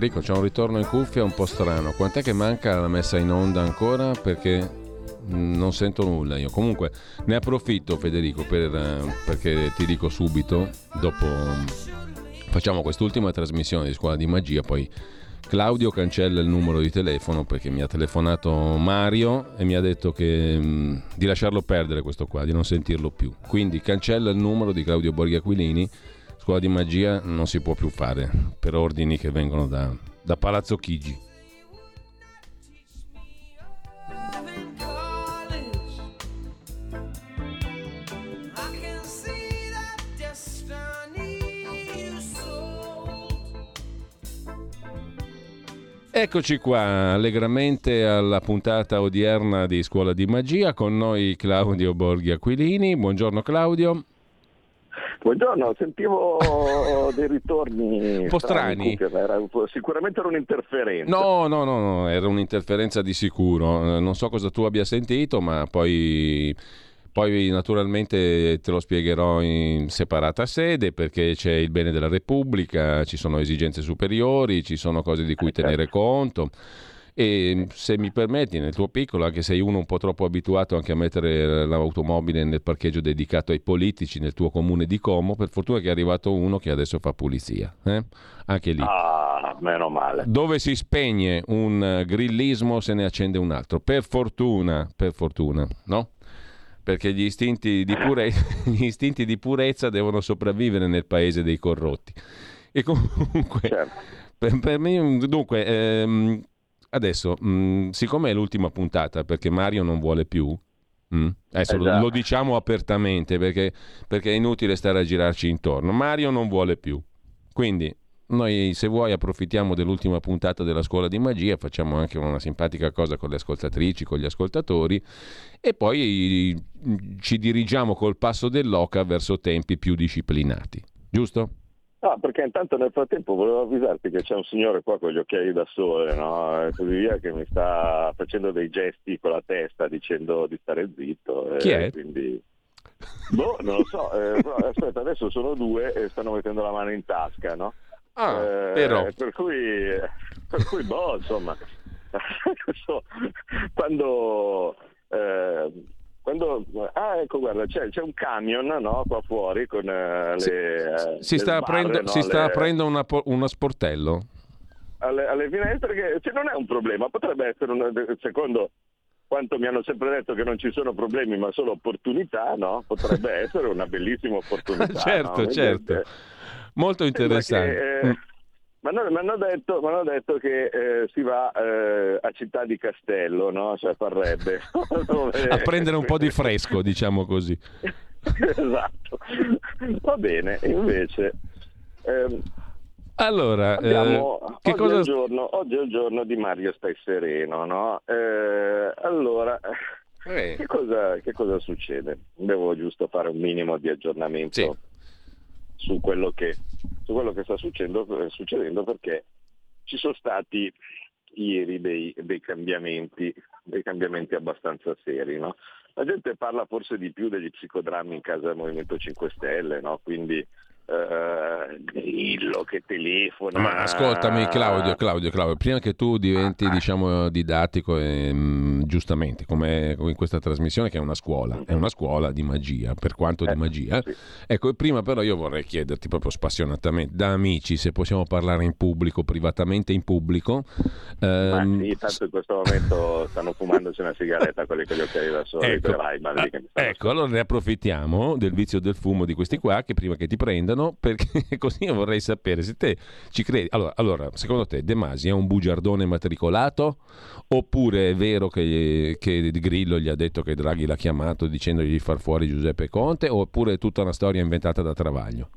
Federico, c'è un ritorno in cuffia un po' strano. Quant'è che manca la messa in onda ancora? Perché non sento nulla io. Comunque ne approfitto Federico per, eh, perché ti dico subito, dopo facciamo quest'ultima trasmissione di Scuola di Magia, poi Claudio cancella il numero di telefono perché mi ha telefonato Mario e mi ha detto che, mh, di lasciarlo perdere questo qua, di non sentirlo più. Quindi cancella il numero di Claudio Borghi Aquilini scuola di magia non si può più fare per ordini che vengono da, da Palazzo Chigi. Eccoci qua allegramente alla puntata odierna di Scuola di Magia con noi Claudio Borghi Aquilini. Buongiorno Claudio. Buongiorno, sentivo dei ritorni un po' strani. Era, sicuramente era un'interferenza. No, no, no, no, era un'interferenza di sicuro. Non so cosa tu abbia sentito, ma poi, poi naturalmente te lo spiegherò in separata sede perché c'è il bene della Repubblica, ci sono esigenze superiori, ci sono cose di cui eh, tenere certo. conto. E se mi permetti, nel tuo piccolo, anche sei uno un po' troppo abituato anche a mettere l'automobile nel parcheggio dedicato ai politici nel tuo comune di Como, per fortuna che è arrivato uno che adesso fa pulizia. Eh? Anche lì. Ah, meno male. Dove si spegne un grillismo se ne accende un altro. Per fortuna, per fortuna, no? Perché gli istinti di, pure... gli istinti di purezza devono sopravvivere nel paese dei corrotti. E comunque... Certo. Per, per, me, dunque, ehm, Adesso, mh, mm, siccome è l'ultima puntata, perché Mario non vuole più, mm, adesso esatto. lo, lo, diciamo apertamente perché, perché è inutile stare a girarci intorno, Mario non vuole più. Quindi noi se vuoi approfittiamo dell'ultima puntata della scuola di magia, facciamo anche una simpatica cosa con le ascoltatrici, con gli ascoltatori e poi ci dirigiamo col passo dell'oca verso tempi più disciplinati. Giusto? No, perché intanto nel frattempo volevo avvisarti che c'è un signore qua con gli occhiali da sole, no? E così via, che mi sta facendo dei gesti con la testa dicendo di stare zitto. Chi è? Quindi... Boh, non lo so. Eh, però, aspetta, adesso sono due e stanno mettendo la mano in tasca, no? Ah, eh, però. Per cui, per cui boh, insomma, quando... Eh, quando, ah, ecco, guarda, c'è, c'è un camion no, qua fuori con uh, si, le. Uh, si, sta sbarre, aprendo, no, si sta aprendo una, uno sportello. Alle, alle, finestre, che cioè, non è un problema, potrebbe essere, un, secondo quanto mi hanno sempre detto che non ci sono problemi ma solo opportunità, no? potrebbe essere una bellissima opportunità. certo, no? certo. Molto interessante. Che, eh, mi hanno detto, detto, che eh, si va eh, a Città di Castello, no? cioè parrebbe. a prendere un po' di fresco, diciamo così. esatto. Va bene, invece... Ehm, allora, eh, abbiamo, eh, che oggi, cosa... è il giorno, oggi è il giorno di Mario Stai Sereno, no? Eh, allora, eh. che, cosa, che, cosa, succede? Devo giusto fare un minimo di aggiornamento. Sì su quello che, su quello che sta succedendo, succedendo, perché ci sono stati ieri dei, dei, cambiamenti, dei cambiamenti abbastanza seri. No? La gente parla forse di più degli psicodrammi in casa del Movimento 5 Stelle, no? quindi uh, Grillo che telefona. Ma ascoltami Claudio, Claudio, Claudio, prima che tu diventi ah, diciamo didattico e, mh, mm, giustamente come in questa trasmissione che è una scuola, è una scuola di magia, per quanto eh, di magia. Sì. Ecco, prima però io vorrei chiederti proprio spassionatamente da amici se possiamo parlare in pubblico, privatamente in pubblico. Ma ehm, sì, tanto in questo momento stanno fumandosi una sigaretta quelli con gli occhiali da sole, ecco, ecco allora ne approfittiamo del vizio del fumo di questi qua che prima che ti prendano italiano perché così io vorrei sapere se te ci credi. Allora, allora, secondo te De Masi è un bugiardone matricolato oppure è vero che, che Grillo gli ha detto che Draghi l'ha chiamato dicendogli di far fuori Giuseppe Conte oppure è tutta una storia inventata da Travaglio?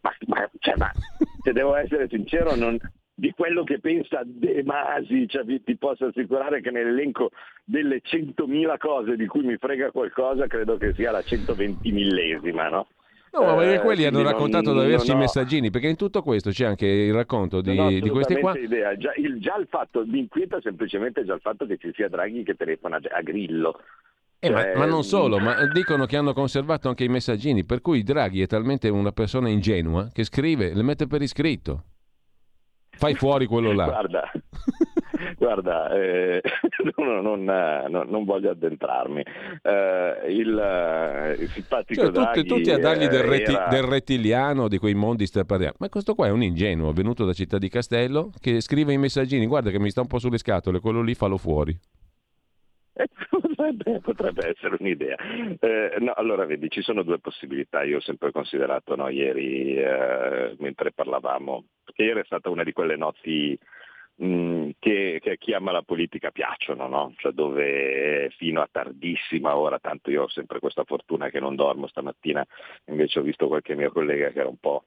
Ma, ma, cioè, ma se devo essere sincero non, di quello che pensa De Masi, cioè, ti posso assicurare che nell'elenco delle 100.000 cose di cui mi frega qualcosa credo che sia la 120 millesima, no? No, ma perché quelli eh, hanno raccontato non, diversi non ho... messaggini, perché in tutto questo c'è anche il racconto di, di questi qua. Idea. Già, il, già il fatto, mi inquieta semplicemente già il fatto che ci sia Draghi che telefona a Grillo. Eh, cioè... ma, ma, non solo, ma dicono che hanno conservato anche i messaggini, per cui Draghi è talmente una persona ingenua che scrive, le mette per iscritto. Fai fuori quello là. Guarda, guarda eh, non, non, non, voglio addentrarmi. Eh, il, eh, il, simpatico cioè, Draghi, tutti, tutti a dargli del, reti, era... del, rettiliano, di quei mondi parliamo. Ma questo qua è un ingenuo venuto da Città di Castello che scrive i messaggini, guarda che mi sta un po' sulle scatole, quello lì fallo fuori. Potrebbe, potrebbe, essere un'idea. Eh, no, allora vedi, ci sono due possibilità. Io ho sempre considerato no, ieri, eh, mentre parlavamo, perché ieri è stata una di quelle notti mh, mm, che, che, a chi ama la politica piacciono, no? cioè dove fino a tardissima ora, tanto io ho sempre questa fortuna che non dormo stamattina, invece ho visto qualche mio collega che era un po'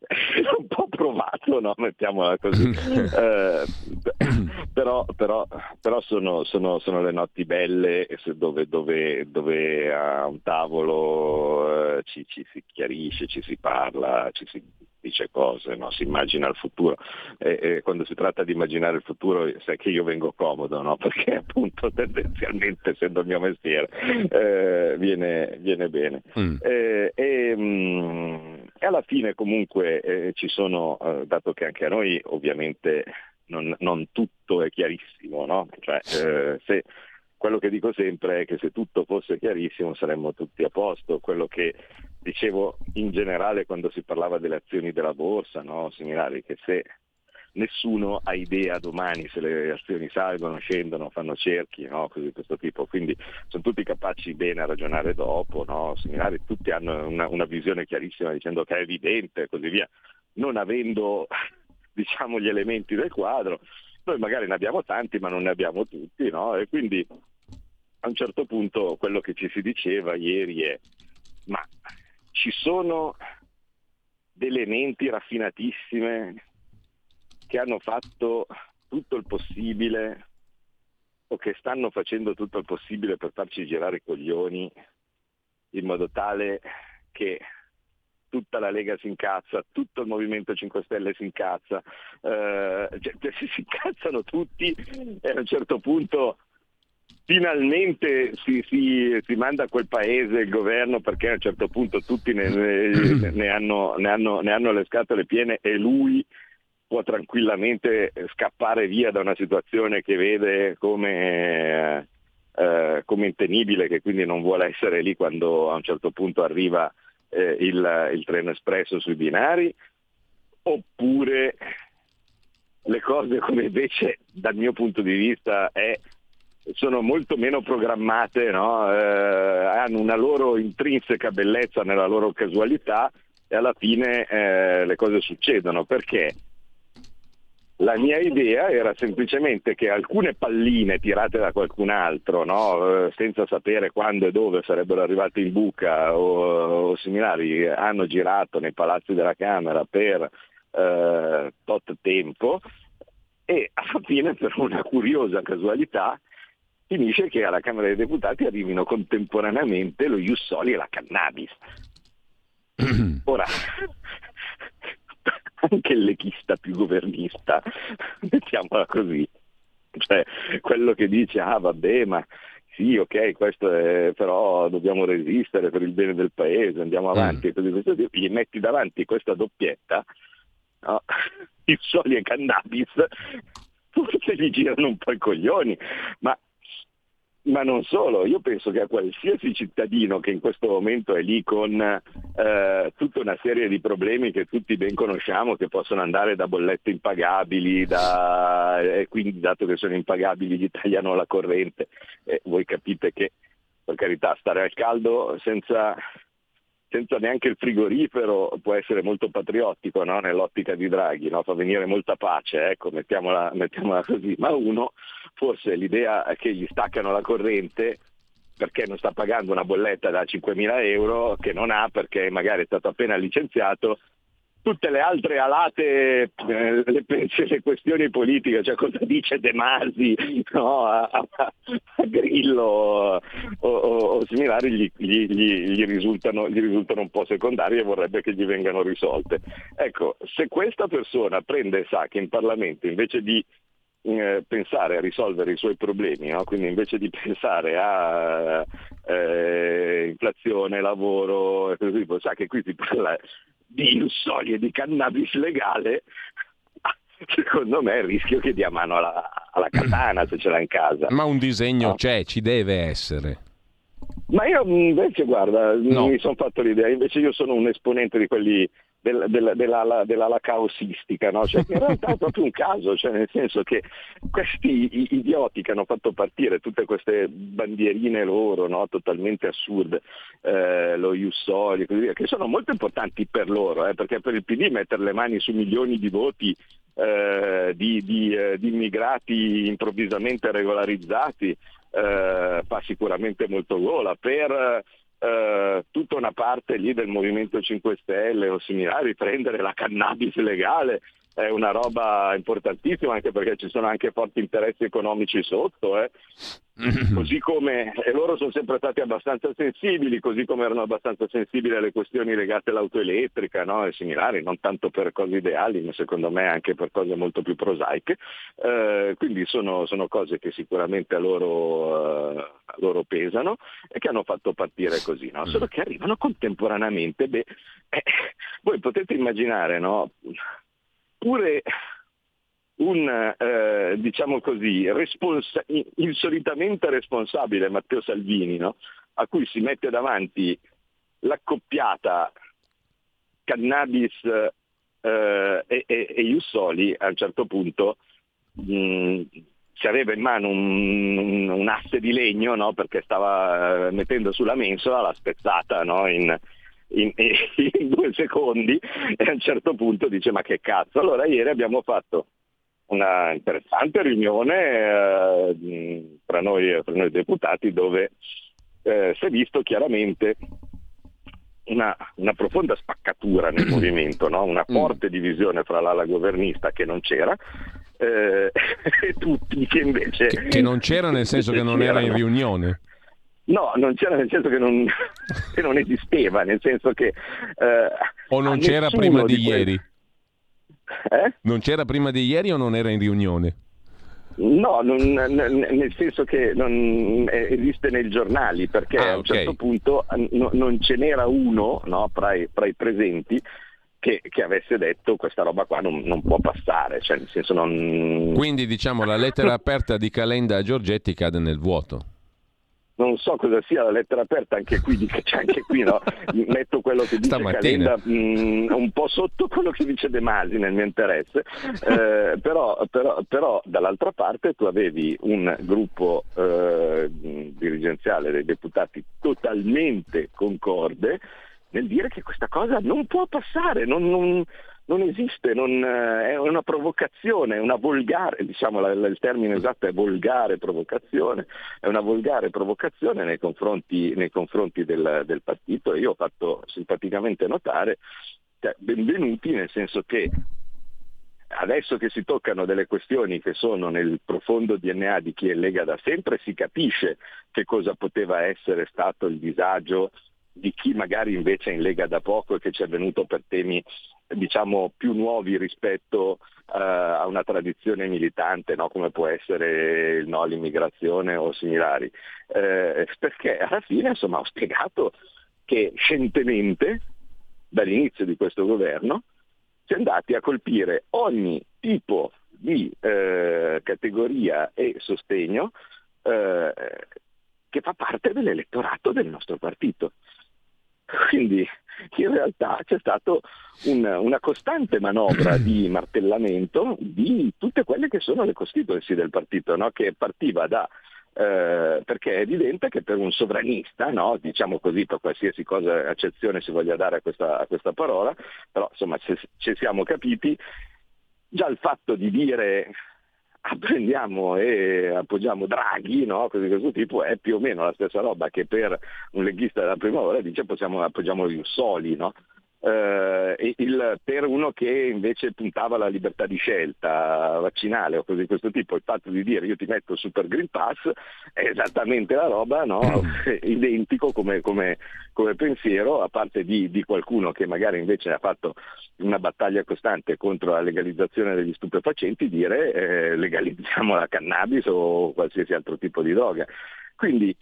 un po' provato, no? mettiamola così. eh, però, però, però sono, sono, sono, le notti belle dove, dove, dove a un tavolo eh, ci, ci, si chiarisce, ci si parla, ci si dice cose, no? si immagina il futuro. E, e, quando si tratta di immaginare il futuro sai che io vengo comodo, no? perché appunto tendenzialmente, essendo il mio mestiere, eh, viene, viene, bene. Mm. Eh, e, mh, mm, e, alla fine comunque eh, ci sono, eh, dato che anche a noi ovviamente non, non tutto è chiarissimo, no? cioè, eh, se, quello che dico sempre è che se tutto fosse chiarissimo saremmo tutti a posto, quello che dicevo in generale quando si parlava delle azioni della borsa, no? similari, che se nessuno ha idea domani se le azioni salgono, scendono, fanno cerchi, no? così di questo tipo, quindi sono tutti capaci bene a ragionare dopo, no? similari, tutti hanno una, una, visione chiarissima dicendo che è evidente e così via, non avendo diciamo, gli elementi del quadro, noi magari ne abbiamo tanti ma non ne abbiamo tutti, no? e quindi a un certo punto quello che ci si diceva ieri è ma ci sono delle menti raffinatissime che hanno fatto tutto il possibile o che stanno facendo tutto il possibile per farci girare i coglioni in modo tale che tutta la Lega si incazza, tutto il Movimento 5 Stelle si incazza, eh, cioè, si incazzano tutti e a un certo punto finalmente si, si, si, manda a quel paese il governo perché a un certo punto tutti ne, ne, ne, hanno, hanno, ne, hanno, le scatole piene e lui può tranquillamente scappare via da una situazione che vede come, eh, come intenibile, che quindi non vuole essere lì quando a un certo punto arriva eh, il, il treno espresso sui binari, oppure le cose come invece dal mio punto di vista è sono molto meno programmate, no? eh, hanno una loro intrinseca bellezza nella loro casualità e alla fine eh, le cose succedono. Perché? La mia idea era semplicemente che alcune palline tirate da qualcun altro, no? eh, senza sapere quando e dove sarebbero arrivate in buca o, o similari, hanno girato nei palazzi della Camera per eh, tot tempo e alla fine per una curiosa casualità finisce che alla Camera dei Deputati arrivino contemporaneamente lo Jussoli e la cannabis. Ora, anche il leghista più governista, mettiamola così, cioè quello che dice ah vabbè ma sì ok questo è, però dobbiamo resistere per il bene del paese, andiamo avanti mm. e così questo gli metti davanti questa doppietta, no? il soli e cannabis, forse gli girano un po' i coglioni, ma ma non solo, io penso che a qualsiasi cittadino che in questo momento è lì con eh, tutta una serie di problemi che tutti ben conosciamo, che possono andare da bollette impagabili, da, e quindi dato che sono impagabili gli tagliano la corrente, eh, voi capite che per carità stare al caldo senza, senza neanche il frigorifero può essere molto patriottico no? nell'ottica di Draghi, no? fa venire molta pace, ecco, mettiamola, mettiamola così, ma uno forse l'idea che gli staccano la corrente perché non sta pagando una bolletta da 5.000 euro che non ha perché magari è stato appena licenziato tutte le altre alate, eh, le, le, questioni politiche, cioè cosa dice De Masi no, a, a, Grillo o, o, o similari, gli, gli, gli, risultano, gli risultano un po' secondarie e vorrebbe che gli vengano risolte. Ecco, se questa persona prende e sa che in Parlamento invece di eh, pensare a risolvere i suoi problemi, no? quindi invece di pensare a eh, inflazione, lavoro e così, sa che qui si parla di insolio e di cannabis legale, secondo me il rischio che dia mano alla, alla katana se ce l'ha in casa. Ma un disegno no? c'è, ci deve essere. Ma io invece, guarda, no. mi sono fatto l'idea, invece io sono un esponente di quelli del, del, dell'ala, dell'ala caosistica, no? cioè, in realtà è proprio un caso, cioè, nel senso che questi idioti che hanno fatto partire tutte queste bandierine loro, no? totalmente assurde, eh, lo Jussoli, così via, che sono molto importanti per loro, eh, perché per il PD mettere le mani su milioni di voti eh, di, di, eh, di immigrati improvvisamente regolarizzati eh, fa sicuramente molto gola. Per eh, tutta una parte lì del Movimento 5 Stelle o similari prendere la cannabis legale è una roba importantissima anche perché ci sono anche forti interessi economici sotto. Eh. Così come, e loro sono sempre stati abbastanza sensibili, così come erano abbastanza sensibili alle questioni legate all'auto elettrica no? e similari, non tanto per cose ideali, ma secondo me anche per cose molto più prosaiche. Eh, quindi sono, sono, cose che sicuramente a loro, uh, a loro, pesano e che hanno fatto partire così, no? solo che arrivano contemporaneamente. Beh, eh, voi potete immaginare, no? Pure un, eh, diciamo così, responsa- insolitamente responsabile Matteo Salvini, no? a cui si mette davanti l'accoppiata cannabis eh, e, e, e Jussoli, a un certo punto mh, mm, ci aveva in mano un, un, un asse di legno no? perché stava eh, mettendo sulla mensola, l'ha spezzata no? in, in, in, due secondi e a un certo punto dice ma che cazzo. Allora ieri abbiamo fatto una interessante riunione eh, tra, noi, tra, noi, deputati dove eh, si è visto chiaramente una, una profonda spaccatura nel movimento, no? una mm. forte divisione fra l'ala governista che non c'era eh, e tutti che invece... Che, che non c'era nel senso che non era in riunione. No, non c'era nel senso che non, che non esisteva, nel senso che... Eh, o non c'era prima di, di ieri? Eh? Non c'era prima di ieri o non era in riunione? No, non, nel senso che non esiste nei giornali, perché ah, a un certo punto no, non ce n'era uno no, fra, i, fra, i, presenti che, che, avesse detto questa roba qua non, non può passare. Cioè, non... Quindi diciamo la lettera aperta di Calenda a Giorgetti cade nel vuoto non so cosa sia la lettera aperta, anche qui, cioè anche qui no? metto quello che dice Calenda mh, mm, un po' sotto quello che dice De Masi nel mio interesse, eh, però, però, però, dall'altra parte tu avevi un gruppo eh, dirigenziale dei deputati totalmente concorde nel dire che questa cosa non può passare, non, non, non esiste, non, eh, è una provocazione, una volgare, diciamo il termine esatto è volgare provocazione, è una volgare provocazione nei confronti, nei confronti del, del, partito. E io ho fatto simpaticamente notare, cioè, benvenuti nel senso che adesso che si toccano delle questioni che sono nel profondo DNA di chi è Lega da sempre, si capisce che cosa poteva essere stato il disagio di chi magari invece è in Lega da poco e che ci è venuto per temi diciamo più nuovi rispetto uh, a una tradizione militante no? come può essere il no all'immigrazione o similari eh, perché alla fine insomma ho spiegato che scientemente dall'inizio di questo governo si è andati a colpire ogni tipo di eh, categoria e sostegno eh, che fa parte dell'elettorato del nostro partito. Quindi in realtà c'è stata un, una costante manovra di martellamento di tutte quelle che sono le costituency del partito, no? che partiva da eh, perché è evidente che per un sovranista, no? diciamo così per qualsiasi cosa, accezione si voglia dare a questa, a questa parola, però insomma ci siamo capiti, già il fatto di dire prendiamo e appoggiamo Draghi, no? cose di questo tipo, è più o meno la stessa roba che per un leghista della prima ora dice possiamo, appoggiamo Jussoli, no? Eh, il, per uno che invece puntava alla libertà di scelta vaccinale o cose di questo tipo, il fatto di dire io ti metto Super Green Pass è esattamente la roba no? identico come, come, come, pensiero, a parte di, di, qualcuno che magari invece ha fatto una battaglia costante contro la legalizzazione degli stupefacenti, dire eh, legalizziamo la cannabis o qualsiasi altro tipo di droga. Quindi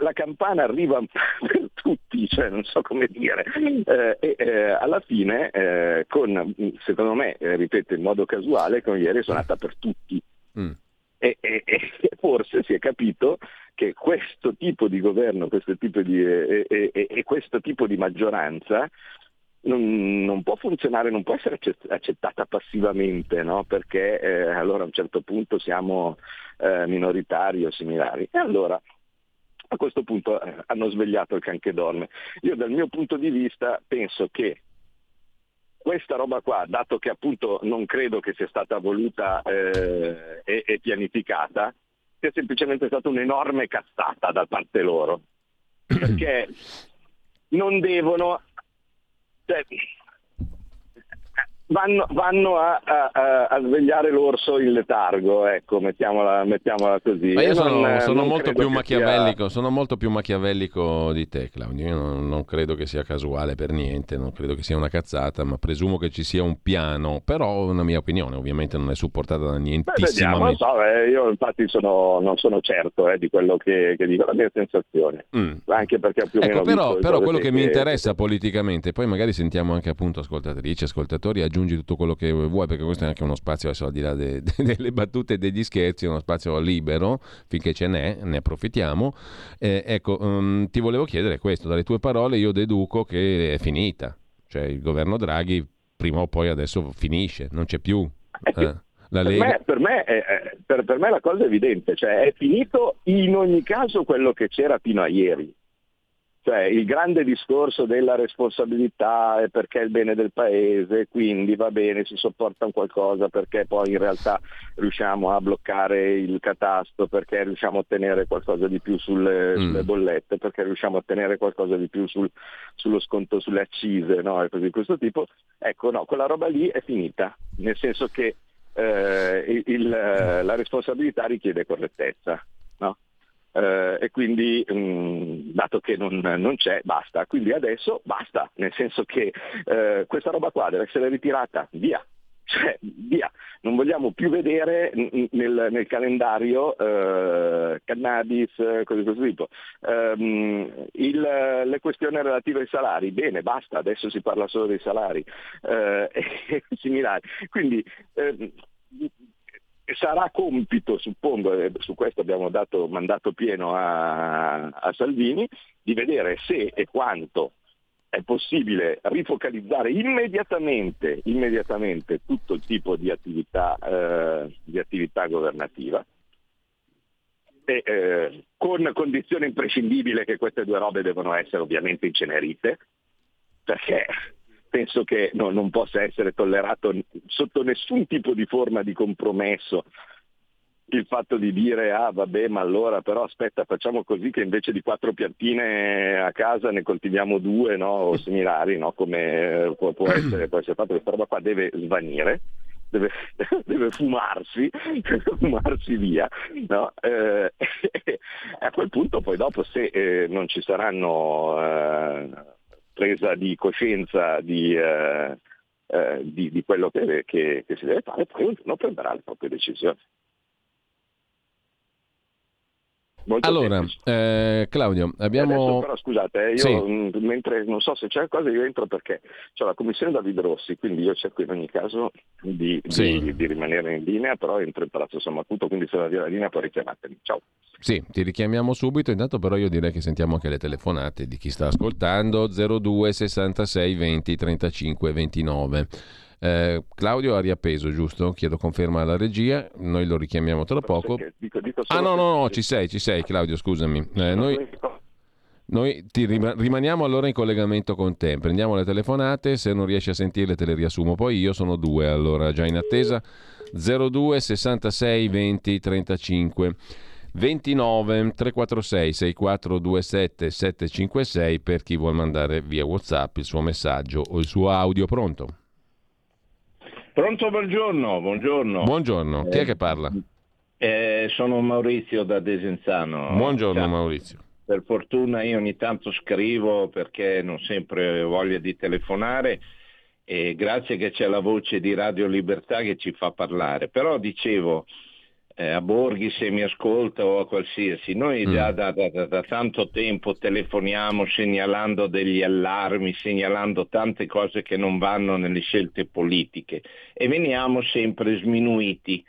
la campana arriva per tutti, cioè non so come dire, eh, e eh, alla fine eh, con, secondo me, eh, ripeto in modo casuale, con ieri è suonata per tutti. Mm. E, e, e, forse si è capito che questo tipo di governo questo tipo di, e, questo tipo di maggioranza non, non, può funzionare, non può essere accettata passivamente, no? perché eh, allora a un certo punto siamo eh, minoritari o similari. E allora a questo punto eh, hanno svegliato il can che dorme. Io dal mio punto di vista penso che questa roba qua, dato che appunto non credo che sia stata voluta eh, e, e, pianificata, sia semplicemente stata un'enorme cazzata da parte loro. Perché non devono... Cioè, vanno, vanno a, a, a, svegliare l'orso in letargo, ecco, mettiamola, mettiamola così. Ma io sono, non, sono, non molto sia... sono, molto più machiavellico, di te, Claudio. Io non, non, credo che sia casuale per niente, non credo che sia una cazzata, ma presumo che ci sia un piano. Però una mia opinione, ovviamente non è supportata da nientissimo. Beh, so, eh, io infatti sono, non sono certo eh, di quello che, che, dico, la mia sensazione. Mm. Anche perché più o ecco, meno però, però quello che, che mi interessa politicamente, poi magari sentiamo anche appunto ascoltatrici, ascoltatori, aggiungere aggiungi tutto quello che vuoi, perché questo è anche uno spazio, adesso al di là de, de, delle battute e degli scherzi, è uno spazio libero, finché ce n'è, ne approfittiamo. Eh, ecco, um, ti volevo chiedere questo, dalle tue parole io deduco che è finita, cioè il governo Draghi prima o poi adesso finisce, non c'è più. Eh, per, me, per, me per, per me la cosa è evidente, cioè è finito in ogni caso quello che c'era fino a ieri. Cioè il grande discorso della responsabilità è perché è il bene del paese, quindi va bene, si sopporta un qualcosa perché poi in realtà riusciamo a bloccare il catasto, perché riusciamo a ottenere qualcosa di più sulle, mm. sulle bollette, perché riusciamo a ottenere qualcosa di più sul, sullo sconto sulle accise, no? e cose di questo tipo. Ecco, no, quella roba lì è finita, nel senso che eh, il, la responsabilità richiede correttezza. Eh, e quindi mh, mm, dato che non, non, c'è basta, quindi adesso basta, nel senso che eh, questa roba qua deve essere ritirata, via, cioè, via, non vogliamo più vedere nel, nel calendario eh, cannabis, cose di questo tipo. Um, il, le questioni relative ai salari, bene, basta, adesso si parla solo dei salari eh, e similari. Quindi eh, sarà compito, suppongo, e su questo abbiamo dato mandato pieno a, a Salvini, di vedere se e quanto è possibile rifocalizzare immediatamente, immediatamente tutto il tipo di attività, eh, di attività governativa, e, eh, con condizione imprescindibile che queste due robe devono essere ovviamente incenerite, perché penso che no, non possa essere tollerato sotto nessun tipo di forma di compromesso il fatto di dire ah vabbè ma allora però aspetta facciamo così che invece di quattro piantine a casa ne coltiviamo due no? o similari no? come eh, può, può, essere, può essere fatto questa roba qua deve svanire deve, deve fumarsi, fumarsi via. No? Eh, a quel punto poi dopo se eh, non ci saranno eh, presa di coscienza di, eh, eh, di, di quello che, che, che, si deve fare, poi ognuno prenderà le proprie decisioni. Molto allora, eh, Claudio, abbiamo... Adesso, però scusate, eh, io sì. mh, mentre non so se c'è qualcosa io entro perché c'è la commissione Davide Rossi, quindi io cerco in ogni caso di, sì. di, di rimanere in linea, però entro in Palazzo San Macuto, quindi se la via la linea poi richiamatemi. Ciao. Sì, ti richiamiamo subito, intanto però io direi che sentiamo anche le telefonate di chi sta ascoltando, 02 66 20 35 29. Eh, Claudio ha riappeso, giusto? Chiedo conferma alla regia, noi lo richiamiamo tra poco. Dico, dico ah no, no, no, ci sei, ci sei Claudio, scusami. Eh, noi, noi ti rimaniamo allora in collegamento con te, prendiamo le telefonate, se non riesci a sentirle te le riassumo, poi io sono due allora già in attesa, 02 66 20 35 29 346 6427 756 per chi vuole mandare via WhatsApp il suo messaggio o il suo audio. Pronto? Pronto, buongiorno. Buongiorno, buongiorno. chi è che parla? Eh, sono Maurizio da Desenzano. Buongiorno Ciao. Maurizio. Per fortuna io ogni tanto scrivo perché non sempre ho voglia di telefonare e grazie che c'è la voce di Radio Libertà che ci fa parlare. Però dicevo, eh, a Borghi se mi ascolta o a qualsiasi, noi mm. già da, da, da, tanto tempo telefoniamo segnalando degli allarmi, segnalando tante cose che non vanno nelle scelte politiche. E veniamo sempre sminuiti,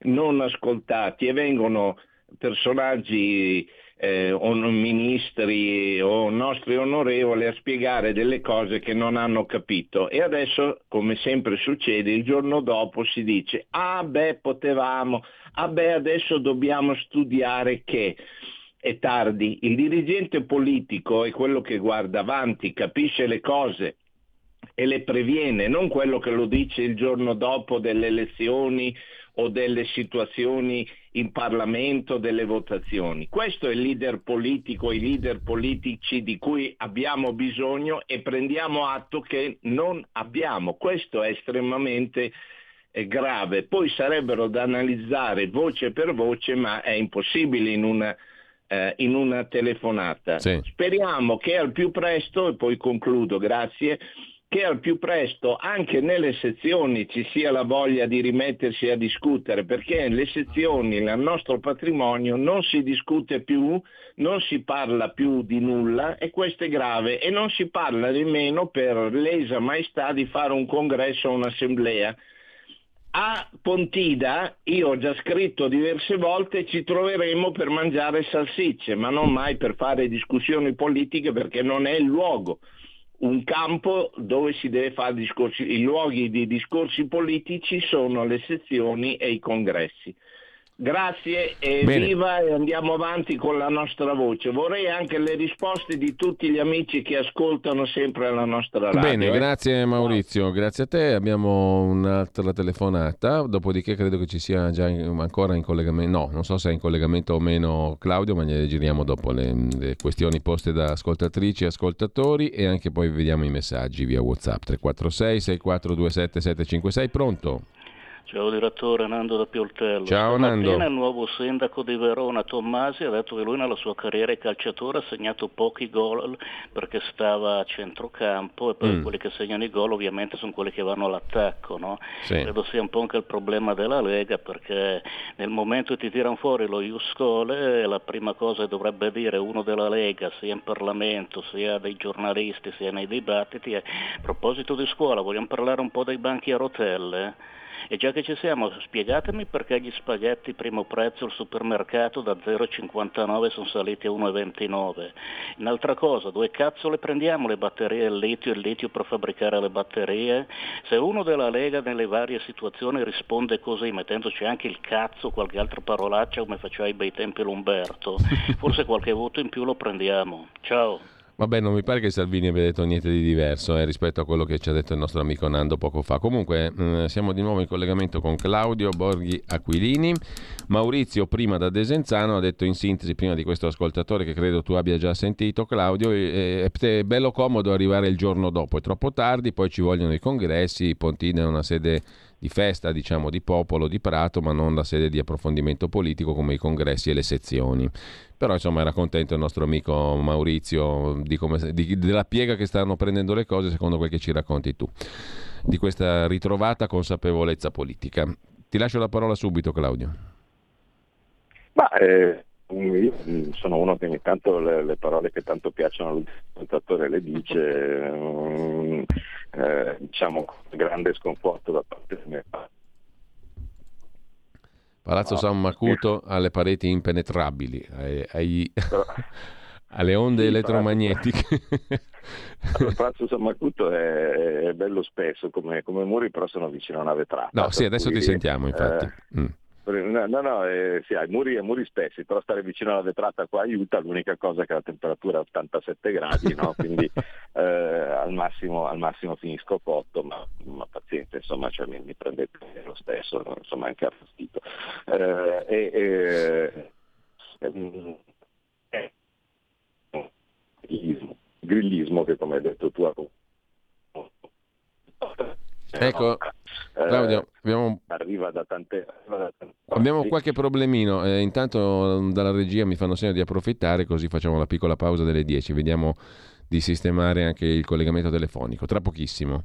non ascoltati. E vengono personaggi eh, ministri o nostri onorevoli a spiegare delle cose che non hanno capito. E adesso come sempre succede il giorno dopo si dice ah beh potevamo, ah beh adesso dobbiamo studiare che. È tardi, il dirigente politico è quello che guarda avanti, capisce le cose e le previene, non quello che lo dice il giorno dopo delle elezioni o delle situazioni in Parlamento, delle votazioni. Questo è il leader politico, i leader politici di cui abbiamo bisogno e prendiamo atto che non abbiamo. Questo è estremamente eh, grave. Poi sarebbero da analizzare voce per voce, ma è impossibile in una, eh, in una telefonata. Sì. Speriamo che al più presto, e poi concludo, grazie, che al più presto anche nelle sezioni ci sia la voglia di rimettersi a discutere, perché le sezioni, il nostro patrimonio, non si discute più, non si parla più di nulla e questo è grave e non si parla nemmeno per lesa maestà di fare un congresso o un'assemblea. A Pontida, io ho già scritto diverse volte, ci troveremo per mangiare salsicce, ma non mai per fare discussioni politiche perché non è il luogo un campo dove si deve fare discorsi, i luoghi di discorsi politici sono le sezioni e i congressi. Grazie e Bene. viva e andiamo avanti con la nostra voce. Vorrei anche le risposte di tutti gli amici che ascoltano sempre la nostra radio. Bene, eh. grazie Maurizio, grazie a te. Abbiamo un'altra telefonata, dopodiché credo che ci sia già ancora in collegamento, no, non so se è in collegamento o meno Claudio, ma ne giriamo dopo le, le questioni poste da ascoltatrici e ascoltatori e anche poi vediamo i messaggi via WhatsApp 346 6427 756. Pronto? Ciao direttore Nando da Pioltello. Ciao Nando. il nuovo sindaco di Verona Tommasi ha detto che lui nella sua carriera di calciatore ha segnato pochi gol perché stava a centrocampo e poi mm. quelli che segnano i gol ovviamente sono quelli che vanno all'attacco. No? Sì. Credo sia un po' anche il problema della Lega perché nel momento che ti tirano fuori lo Iuscole la prima cosa che dovrebbe dire uno della Lega sia in Parlamento sia dei giornalisti sia nei dibattiti è a proposito di scuola vogliamo parlare un po' dei banchi a rotelle? E già che ci siamo, spiegatemi perché gli spaghetti primo prezzo al supermercato da 0,59 sono saliti a 1,29. Un'altra cosa, dove cazzo le prendiamo le batterie al litio e il litio per fabbricare le batterie? Se uno della Lega nelle varie situazioni risponde così, mettendoci anche il cazzo, qualche altra parolaccia come faceva ai bei tempi l'Umberto, forse qualche voto in più lo prendiamo. Ciao. Vabbè, non mi pare che Salvini abbia detto niente di diverso eh, rispetto a quello che ci ha detto il nostro amico Nando poco fa. Comunque, mm, siamo di nuovo in collegamento con Claudio Borghi Aquilini. Maurizio, prima da Desenzano, ha detto in sintesi, prima di questo ascoltatore che credo tu abbia già sentito, Claudio, è, è bello comodo arrivare il giorno dopo, è troppo tardi, poi ci vogliono i congressi, Pontina è una sede di festa, diciamo, di popolo, di prato, ma non la sede di approfondimento politico come i congressi e le sezioni. Però insomma era contento il nostro amico Maurizio di come, di, della piega che stanno prendendo le cose secondo quel che ci racconti tu, di questa ritrovata consapevolezza politica. Ti lascio la parola subito Claudio. Ma, eh, io sono uno che ogni tanto le, le parole che tanto piacciono all'ascoltatore le dice, eh, eh, diciamo con grande sconforto da parte di me Palazzo no. San Macuto ha le pareti impenetrabili, ai, ai, alle onde sì, elettromagnetiche. Allora, Palazzo San Macuto è, è bello spesso come, come, muri, però sono vicino a una vetrata. No, sì, adesso cui, ti sentiamo, infatti. Eh, mm. No, no, no eh, sì, hai muri, muri spessi, però stare vicino alla vetrata qua aiuta, l'unica cosa è che la temperatura è 87 gradi, no? quindi eh, al, massimo, al, massimo, finisco cotto, ma, ma pazienza, insomma, cioè, mi, mi, prendete lo stesso, insomma anche a fastidio. Eh, e, ehm, è grillismo, grillismo che come hai detto tu ha Ecco, Claudio, abbiamo, arriva da tante, abbiamo qualche problemino. Eh, intanto dalla regia mi fanno segno di approfittare, così facciamo la piccola pausa delle 10. Vediamo di sistemare anche il collegamento telefonico. Tra pochissimo.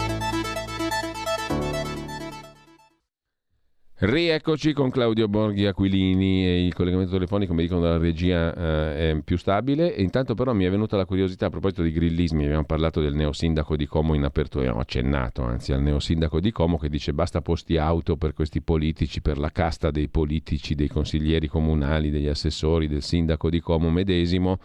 Rieccoci con Claudio Borghi Aquilini e il collegamento telefonico, mi dicono dalla regia, eh, è più stabile. E intanto però mi è venuta la curiosità a proposito di grillismi, abbiamo parlato del neosindaco di Como in apertura, abbiamo accennato anzi al neosindaco di Como che dice basta posti auto per questi politici, per la casta dei politici, dei consiglieri comunali, degli assessori, del sindaco di Como medesimo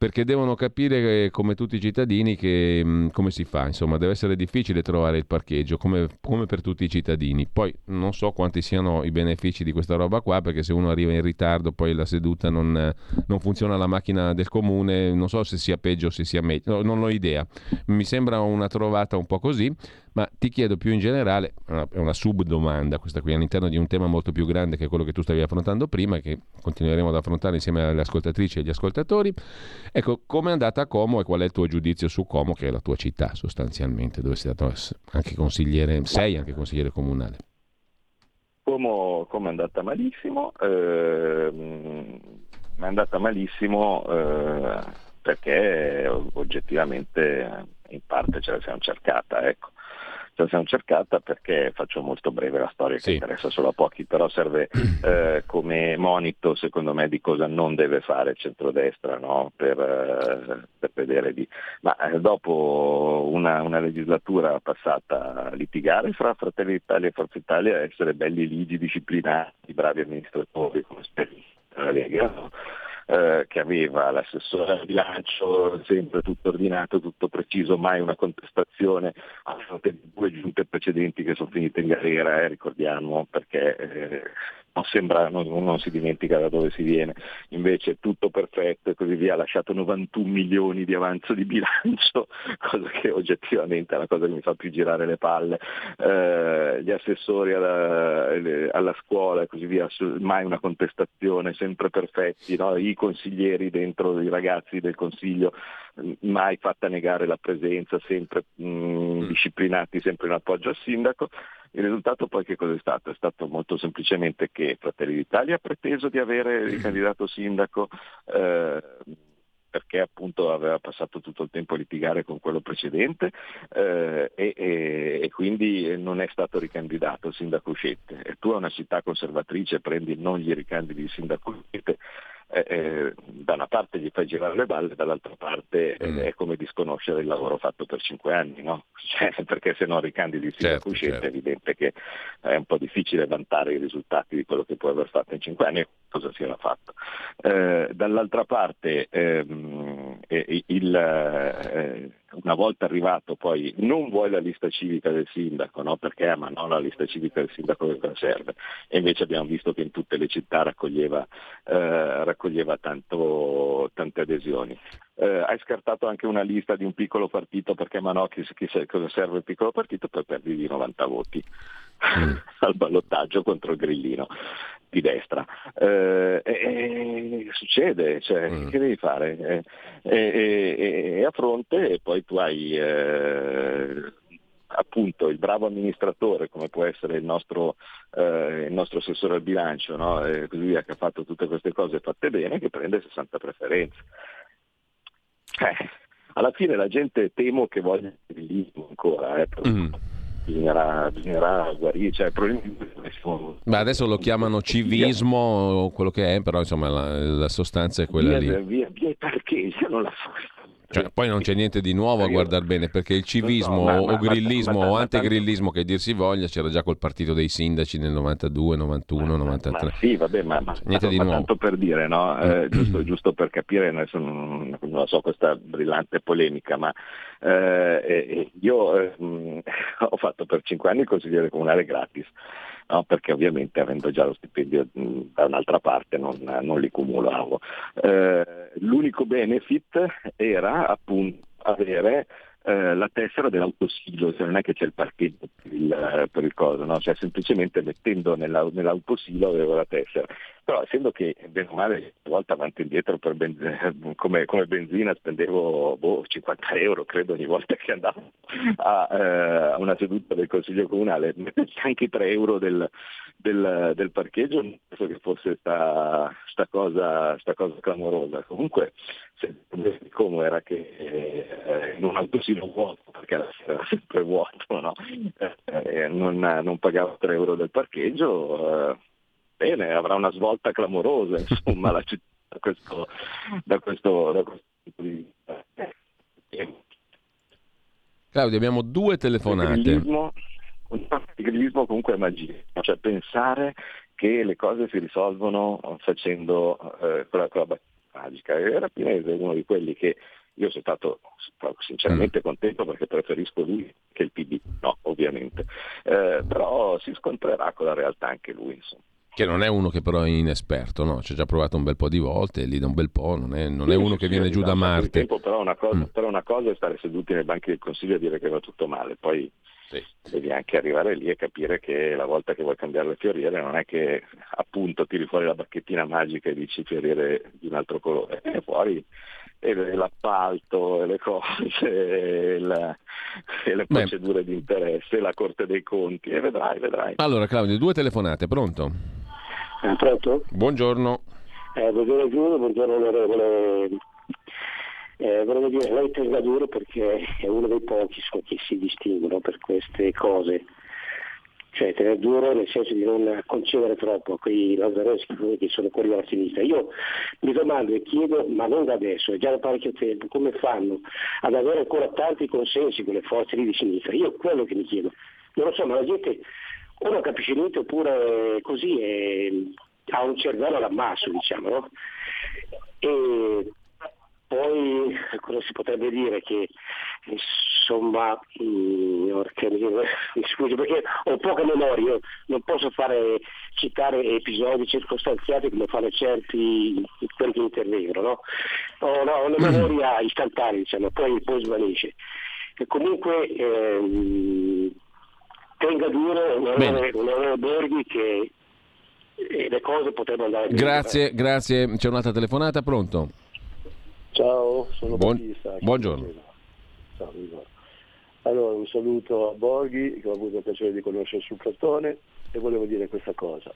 perché devono capire, come tutti i cittadini, che, mm, come si fa. Insomma, deve essere difficile trovare il parcheggio, come, come, per tutti i cittadini. Poi non so quanti siano i benefici di questa roba qua, perché se uno arriva in ritardo, poi la seduta non, non funziona la macchina del comune, non so se sia peggio o se sia meglio, no, non ho idea. Mi sembra una trovata un po' così. Ma ti chiedo più in generale, è una subdomanda questa qui all'interno di un tema molto più grande che quello che tu stavi affrontando prima che continueremo ad affrontare insieme alle ascoltatrici e agli ascoltatori. Ecco, come è andata a Como e qual è il tuo giudizio su Como, che è la tua città sostanzialmente, dove sei stato anche consigliere, sei anche consigliere comunale? Como, come è andata malissimo, eh, è andata malissimo eh, perché oggettivamente in parte ce la siamo cercata. Ecco siamo cercata perché faccio molto breve la storia che sì. interessa solo a pochi, però serve eh, come monito secondo me di cosa non deve fare il centrodestra no? per, eh, per, vedere di... Ma eh, dopo una, una, legislatura passata a litigare fra Fratelli d'Italia e Forza Italia, essere belli ligi, disciplinati, bravi amministratori come speriamo la Lega, no? Eh, che aveva l'assessore al bilancio, sempre tutto ordinato, tutto preciso, mai una contestazione. A fronte di due giunte precedenti che sono finite in galera, eh, ricordiamo, perché eh, non, sembra, non, non, si dimentica da dove si viene, invece tutto perfetto e così via, ha lasciato 91 milioni di avanzo di bilancio, cosa che oggettivamente è la cosa che mi fa più girare le palle, eh, gli assessori alla, alla, scuola e così via, mai una contestazione, sempre perfetti, no? i consiglieri dentro i ragazzi del consiglio, mai fatta negare la presenza, sempre mh, mm, disciplinati, sempre in appoggio al sindaco. Il risultato poi che cosa è stato? È stato molto semplicemente che Fratelli d'Italia ha preteso di avere il candidato sindaco eh, perché appunto aveva passato tutto il tempo a litigare con quello precedente eh, e, e, e, quindi non è stato ricandidato il sindaco uscente. E tu a una città conservatrice prendi non gli ricandidi il sindaco uscente eh, eh, da una parte gli fai girare le balle, dall'altra parte eh, mm. è come disconoscere il lavoro fatto per cinque anni, no? cioè, perché se non ricandidi certo, uscente certo. è evidente che è un po' difficile vantare i risultati di quello che puoi aver fatto in cinque anni cosa si era fatto. Eh, dall'altra parte ehm, il, eh, una volta arrivato poi non vuoi la lista civica del sindaco, no? perché ma no, la lista civica del sindaco che serve e invece abbiamo visto che in tutte le città raccoglieva, eh, raccoglieva tanto, tante adesioni. Eh, hai scartato anche una lista di un piccolo partito perché ma no, chi, chi, cosa serve il piccolo partito per perdergli 90 voti mm. al ballottaggio contro il grillino di destra. Eh, e, succede, cioè, mm. che devi fare? Eh, e, a fronte e poi tu hai eh, appunto il bravo amministratore come può essere il nostro, eh, il nostro assessore al bilancio, no? così via, che ha fatto tutte queste cose fatte bene, che prende 60 preferenze. Eh, alla fine la gente temo che voglia il ancora, eh, mm bisognerà, bisognerà guarire. Cioè, Ma adesso lo chiamano civismo, quello che è, però insomma la, la sostanza è quella via, lì. Via, via i parcheggi, non la so. Cioè, poi non c'è niente di nuovo a guardare bene, perché il civismo no, ma, o grillismo ma, ma, o antigrillismo che dir si voglia c'era già col partito dei sindaci nel 92, 91, 93. sì, vabbè, ma, niente di nuovo. tanto per dire, no? eh, giusto, giusto, per capire, adesso non, non so questa brillante polemica, ma eh, io eh, ho fatto per cinque anni il consigliere comunale gratis no? perché ovviamente avendo già lo stipendio da un'altra parte non, non li cumulavo. Eh, l'unico benefit era appunto avere eh, la tessera dell'autosilo, cioè non è che c'è il parcheggio per il, per il coso, no? cioè semplicemente mettendo nella, nell'autosilo avevo la tessera. Però essendo che bene o male una volta avanti e indietro benzina, come, come, benzina spendevo boh, 50 euro credo ogni volta che andavo a, eh, una seduta del Consiglio Comunale, anche i 3 euro del, del, del parcheggio, non penso che fosse sta, sta, cosa, sta cosa clamorosa. Comunque come era che eh, in un autosilo vuoto, perché era sempre vuoto, no? eh, non, non, pagavo 3 euro del parcheggio, eh, bene, avrà una svolta clamorosa insomma la città da questo, da questo, da questo tipo di Claudio, abbiamo due telefonate. Il grillismo, il grillismo comunque è magia, cioè pensare che le cose si risolvono facendo eh, con la, con la magica. E Rapinese è uno di quelli che io sono stato sinceramente mm. contento perché preferisco lui che il PD, no ovviamente, eh, però si scontrerà con la realtà anche lui. Insomma. Che non è uno che però è inesperto, no? Ci ha già provato un bel po' di volte, lì da un bel po', non è, non sì, è uno sì, che viene sì, giù da Marte. Tempo, però, una cosa, mm. però, una cosa, è stare seduti nei banchi del Consiglio e dire che va tutto male, poi sì. devi anche arrivare lì e capire che la volta che vuoi cambiare le fioriere non è che appunto tiri fuori la bacchettina magica e dici fioriere di un altro colore, e fuori e l'appalto e le cose e, la, e le procedure Beh. di interesse, la Corte dei Conti e vedrai, vedrai. Allora Claudio, due telefonate, pronto? Eh, pronto? Buongiorno. Eh, buongiorno Giulio, buongiorno onorevole. Eh, volevo dire, lei tenga duro perché è uno dei pochi che si distinguono per queste cose. Cioè tenere duro nel senso di non concedere troppo a quei lazzareschi che sono fuori dalla sinistra. Io mi domando e chiedo, ma non da adesso, è già da parecchio tempo, come fanno ad avere ancora tanti consensi con le forze lì di sinistra? Io quello che mi chiedo. Non lo so, ma la gente o non capisce niente oppure così è, ha un cervello all'ammasso, diciamo, no? E poi cosa si potrebbe dire che insomma mh, mm, mi scusi perché ho poca memoria, non posso fare, citare episodi circostanziati come fanno certi quelli che intervengono, no? Ho, no, ho una mm. memoria istantanea, diciamo, poi, poi svanisce. E comunque ehm, tenga duro l'onorevole Borghi che eh, le cose potrebbero andare bene. Grazie, grazie. C'è un'altra telefonata, pronto? Ciao, sono Buon... Battista. Buongiorno. Ciao, allora, un saluto a Borghi, che ho avuto il piacere di conoscere sul cartone, e volevo dire questa cosa.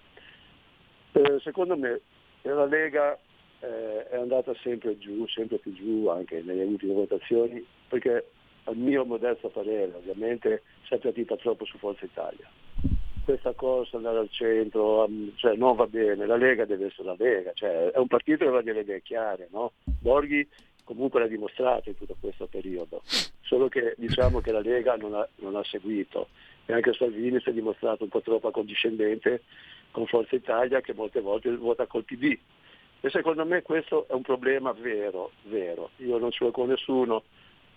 Eh, secondo me la Lega eh, è andata sempre giù, sempre più giù, anche nelle ultime votazioni, perché al mio modesto parere, ovviamente, si è partita troppo su Forza Italia. Questa cosa andare al centro, cioè, non va bene, la Lega deve essere la Lega, cioè, è un partito che va delle idee chiare, no? Borghi comunque l'ha dimostrato in tutto questo periodo, solo che diciamo che la Lega non ha, non ha seguito e anche Salvini si è dimostrato un po' troppo accondiscendente con Forza Italia che molte volte vota col PD. E secondo me questo è un problema vero, vero. Io non ce l'ho con nessuno,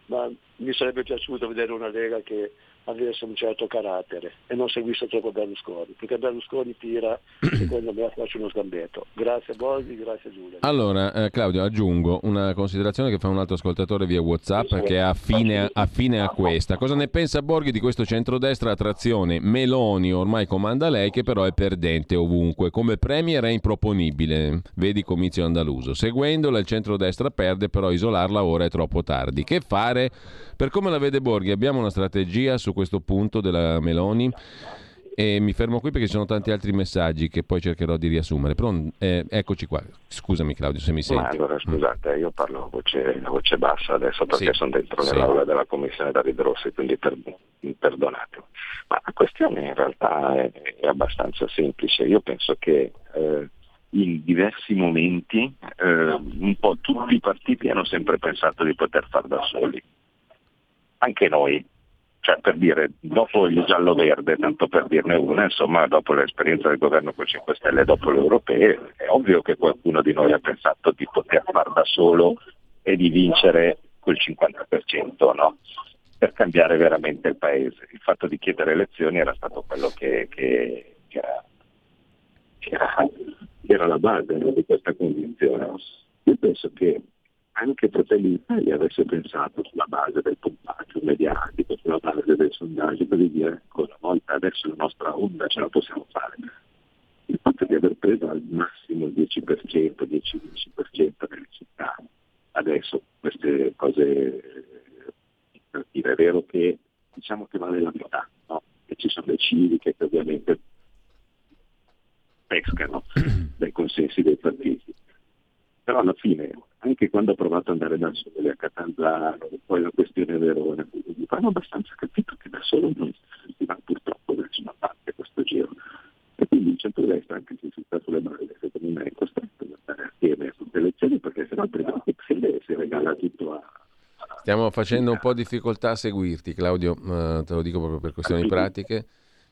ma mi sarebbe piaciuto vedere una Lega che avesse un certo carattere e non seguisse troppo Berlusconi, perché Berlusconi tira, secondo me, faccio uno sgambetto. Grazie Borghi, grazie Giulia. Allora, eh, Claudio, aggiungo una considerazione che fa un altro ascoltatore via Whatsapp sì, che è affine, affine, a questa. Cosa ne pensa Borghi di questo centrodestra a trazione? Meloni ormai comanda lei, che però è perdente ovunque. Come premier è improponibile, vedi comizio andaluso. Seguendola il centrodestra perde, però isolarla ora è troppo tardi. Che fare? Per come la vede Borghi, abbiamo una strategia su questo punto della Meloni? E mi fermo qui perché ci sono tanti altri messaggi che poi cercherò di riassumere. Però eh, eccoci qua. Scusami Claudio se mi senti. Ma allora scusate, io parlo a voce, a voce bassa adesso perché sì, sono dentro sì. nell'aula della commissione da Ridrossi, quindi per perdonatemi. Ma la questione in realtà è, è abbastanza semplice. Io penso che eh, in diversi momenti eh, un po' tutti i partiti hanno sempre pensato di poter far da soli. Anche noi, cioè per dire, dopo il giallo-verde, tanto per dirne una, insomma, dopo l'esperienza del governo con 5 Stelle, dopo le europee, è ovvio che qualcuno di noi ha pensato di poter far da solo e di vincere quel 50%, no? per cambiare veramente il paese. Il fatto di chiedere elezioni era stato quello che, che, che, era, che era, era, la base di questa convinzione. Io penso che anche Fratelli d'Italia avesse pensato sulla base del pompaggio mediatico, sulla base dei sondaggi, per dire ecco, una volta adesso la nostra onda ce la possiamo fare. Il fatto di aver preso al massimo il 10%, 10-15% nelle città, adesso queste cose per dire, è vero che diciamo che vale la metà, no? e ci sono le civiche che ovviamente pescano dai consensi dei partiti. Però alla fine, anche quando ha provato ad andare da sole a Catanzaro, poi la questione Verona, hanno abbastanza capito che da solo non si va purtroppo da nessuna parte questo giro. E quindi il centro-destra, anche se si sta sulle balle, secondo me è costretto ad andare assieme a tutte le elezioni perché sennò altrimenti si regala tutto a, Stiamo facendo un po' difficoltà a seguirti, Claudio, eh, te lo dico proprio per questioni pratiche.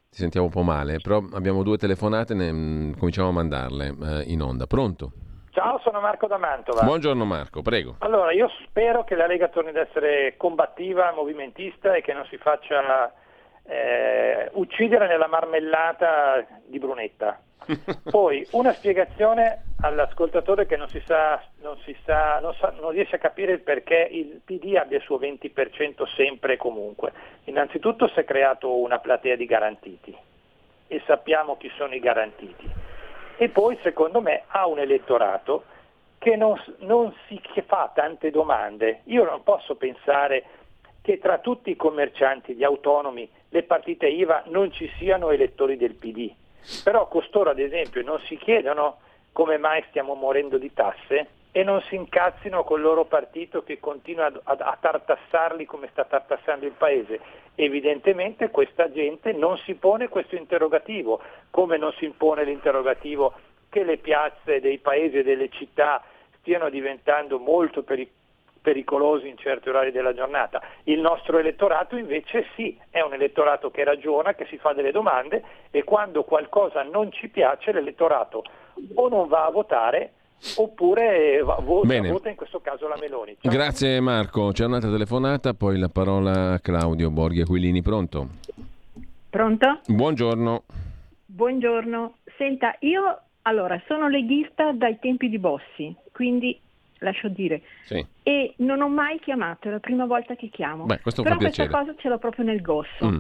Ti sentiamo un po' male, però abbiamo due telefonate, ne, mh, mm, cominciamo a mandarle eh, in onda. Pronto? Ciao, sono Marco da Mantova. Buongiorno Marco, prego. Allora, io spero che la Lega torni ad essere combattiva, movimentista e che non si faccia eh, uccidere nella marmellata di Brunetta. Poi una spiegazione all'ascoltatore che non, si sa, non, si sa, non, sa, non riesce a capire il perché il PD abbia il suo 20% sempre e comunque. Innanzitutto si è creato una platea di garantiti e sappiamo chi sono i garantiti. E poi secondo me ha un elettorato che non, non si fa tante domande. Io non posso pensare che tra tutti i commercianti, gli autonomi, le partite IVA non ci siano elettori del PD però costoro ad esempio non si chiedono come mai stiamo morendo di tasse e non si incazzino col loro partito che continua a, a tartassarli come sta tartassando il paese. Evidentemente questa gente non si pone questo interrogativo, come non si impone l'interrogativo che le piazze dei paesi e delle città stiano diventando molto pericolosi pericolosi in certi orari della giornata. Il nostro elettorato invece sì, è un elettorato che ragiona, che si fa delle domande e quando qualcosa non ci piace l'elettorato o non va a votare oppure vota, vota, in questo caso la Meloni. Ciao. Grazie Marco, c'è un'altra telefonata, poi la parola a Claudio Borghi Aquilini, pronto? Pronto? Buongiorno. Buongiorno. Senta, io allora sono leghista dai tempi di Bossi, quindi lascio dire. Sì. E non ho mai chiamato, è la prima volta che chiamo. Beh, questo Però questa cosa ce l'ho proprio nel gosso. Mm.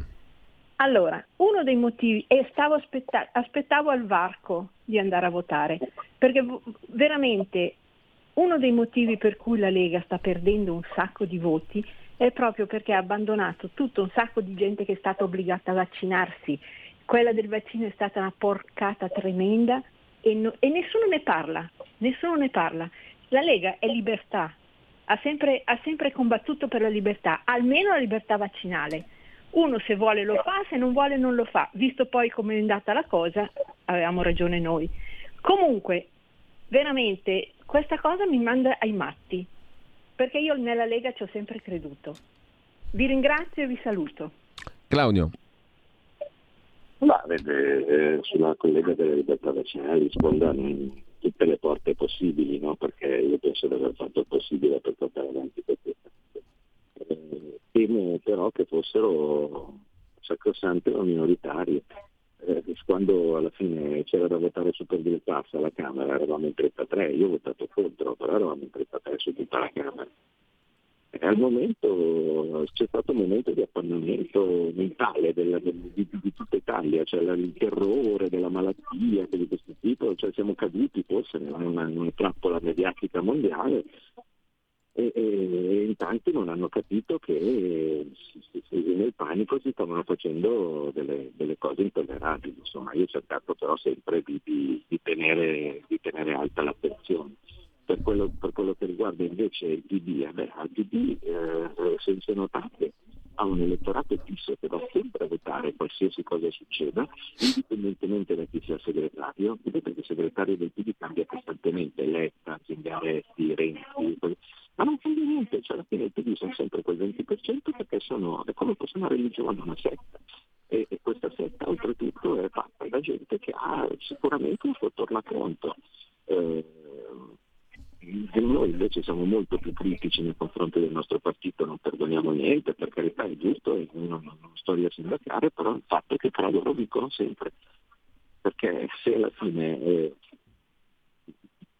Allora, uno dei motivi, e stavo aspetta- aspettavo al varco di andare a votare, perché veramente uno dei motivi per cui la Lega sta perdendo un sacco di voti è proprio perché ha abbandonato tutto un sacco di gente che è stata obbligata a vaccinarsi. Quella del vaccino è stata una porcata tremenda e, no- e nessuno ne parla, nessuno ne parla. La Lega è libertà, ha sempre, ha sempre combattuto per la libertà, almeno la libertà vaccinale. Uno se vuole lo fa, se non vuole non lo fa. Visto poi come è andata la cosa, avevamo ragione noi. Comunque, veramente, questa cosa mi manda ai matti, perché io nella Lega ci ho sempre creduto. Vi ringrazio e vi saluto. Claudio. Ma vede, eh, sulla collega della libertà vaccinale risponda tutte le porte possibili, no? perché io penso di aver fatto il possibile per portare avanti queste cose. Eh, temo però che fossero sacrosante o minoritarie. Eh, quando alla fine c'era da votare su per il pass alla Camera eravamo in 33, io ho votato contro, però eravamo in 33 su tutta la Camera. E al momento c'è stato un momento di appannamento mentale della, di, di, di, tutta Italia, cioè il terrore della malattia di questo tipo, cioè siamo caduti forse in una, in una trappola mediatica mondiale e, e, in tanti non hanno capito che nel panico si stavano facendo delle, delle cose intollerabili. Insomma, io ho cercato però sempre di, di, di, tenere, di tenere alta l'attenzione. Per quello, per quello, che riguarda invece il PD, eh beh, al PD eh, se, se notate ha un elettorato fisso che va sempre a votare qualsiasi cosa succeda, indipendentemente da chi sia segretario, vedete che il segretario del PD cambia costantemente, Letta, Zingaretti, Renzi, ma non cambia niente, cioè alla fine il PD sono sempre quel 20% perché sono, è come fosse una religione, una setta. E, e, questa setta oltretutto è fatta da gente che ha sicuramente un suo tornaconto. Eh, noi invece siamo molto più critici nei confronti del nostro partito, non perdoniamo niente, per carità è giusto, e non, non sto però il fatto è che tra loro vincono sempre, perché se alla fine eh,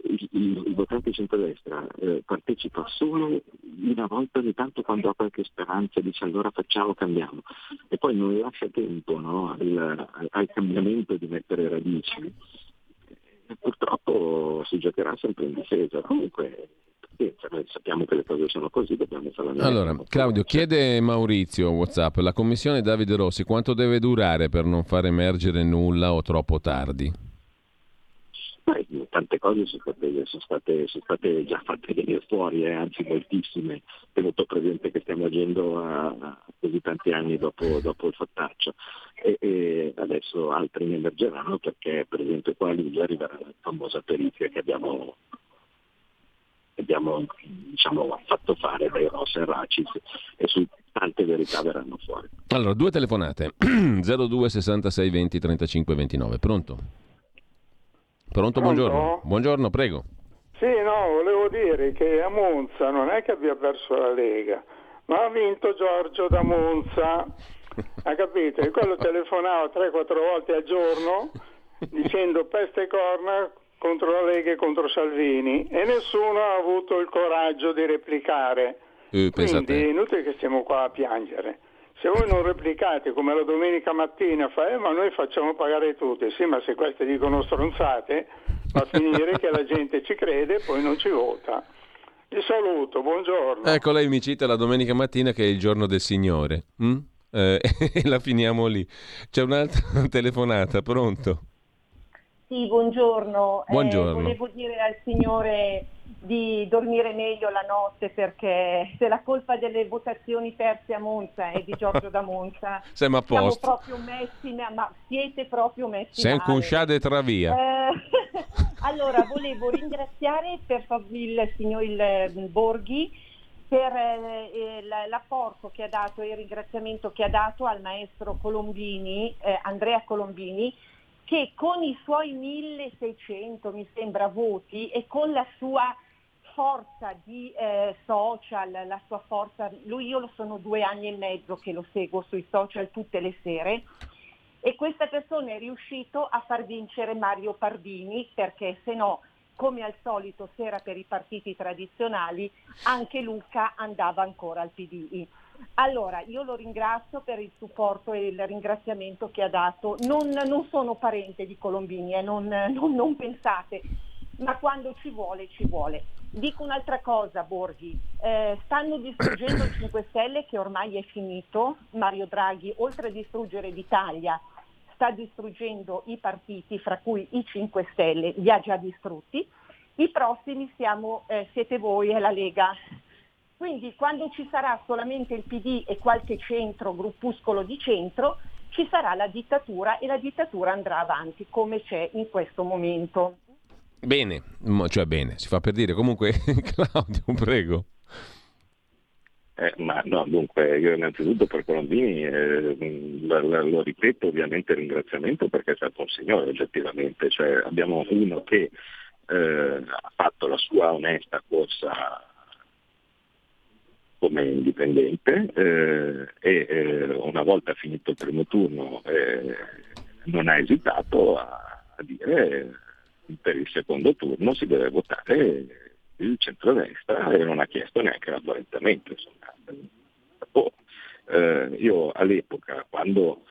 il, il, il, votante centrodestra eh, partecipa solo una volta ogni tanto quando ha qualche speranza, dice allora facciamo, cambiamo, e poi non lascia tempo no, al, al cambiamento di mettere radici, purtroppo si giocherà sempre in difesa. Comunque noi sappiamo che le cose sono così, dobbiamo fare la Allora, Claudio, chiede Maurizio Whatsapp, la commissione Davide Rossi quanto deve durare per non far emergere nulla o troppo tardi? Beh, tante cose sono state, sono, state, sono state, già fatte venire fuori, eh, anzi moltissime, tenuto presente che stiamo agendo a, a così tanti anni dopo, dopo il fattaccio. E, e, adesso altri ne emergeranno perché per esempio qua a luglio arriverà la famosa perizia che abbiamo, abbiamo diciamo, fatto fare dai Ross e Racis e su tante verità verranno fuori. Allora, due telefonate 02 66 20 35 29, pronto? Pronto, buongiorno. Buongiorno, prego. Sì, no, volevo dire che a Monza non è che abbia perso la Lega, ma ha vinto Giorgio da Monza. Ha capito? E quello telefonava 3-4 volte al giorno dicendo peste e corna contro la Lega e contro Salvini e nessuno ha avuto il coraggio di replicare. Eh, Quindi è inutile che stiamo qua a piangere. Se voi non replicate come la domenica mattina, fa, eh, ma noi facciamo pagare tutti, sì, ma se queste dicono stronzate, va a finire che la gente ci crede e poi non ci vota. Vi saluto, buongiorno. Ecco, lei mi cita la domenica mattina che è il giorno del Signore. Mm? Eh, la finiamo lì. C'è un'altra telefonata, pronto? Sì, buongiorno. Buongiorno. Eh, volevo dire al Signore di dormire meglio la notte perché se la colpa delle votazioni perse a Monza è di Giorgio da Monza siamo a posto. siamo proprio messi ma siete proprio messi siamo consciate tra via. Eh, allora volevo ringraziare per il signor il mm, Borghi per eh, l'apporto che ha dato e il ringraziamento che ha dato al maestro Colombini eh, Andrea Colombini che con i suoi 1600 mi sembra voti e con la sua forza di eh, social, la sua forza, lui io lo sono due anni e mezzo che lo seguo sui social tutte le sere e questa persona è riuscito a far vincere Mario Pardini perché se no come al solito se era per i partiti tradizionali anche Luca andava ancora al PDI. Allora, io lo ringrazio per il supporto e il ringraziamento che ha dato. Non, non sono parente di Colombini, eh, non, non, non pensate, ma quando ci vuole, ci vuole. Dico un'altra cosa, Borghi, eh, stanno distruggendo il 5 Stelle che ormai è finito, Mario Draghi, oltre a distruggere l'Italia, sta distruggendo i partiti, fra cui i 5 Stelle, li ha già distrutti, i prossimi siamo, eh, siete voi e la Lega. Quindi quando ci sarà solamente il PD e qualche centro, gruppuscolo di centro, ci sarà la dittatura e la dittatura andrà avanti come c'è in questo momento. Bene, cioè bene, si fa per dire. Comunque, Claudio, prego. Eh, ma no, dunque, io innanzitutto per Colombini eh, lo ripeto ovviamente ringraziamento perché è stato un signore oggettivamente, cioè abbiamo uno che eh, ha fatto la sua onesta corsa come indipendente eh, e eh, una volta finito il primo turno eh, non ha esitato a, a dire per il secondo turno si deve votare il centrodestra e non ha chiesto neanche l'avvalentamento. Oh, eh, io all'epoca, quando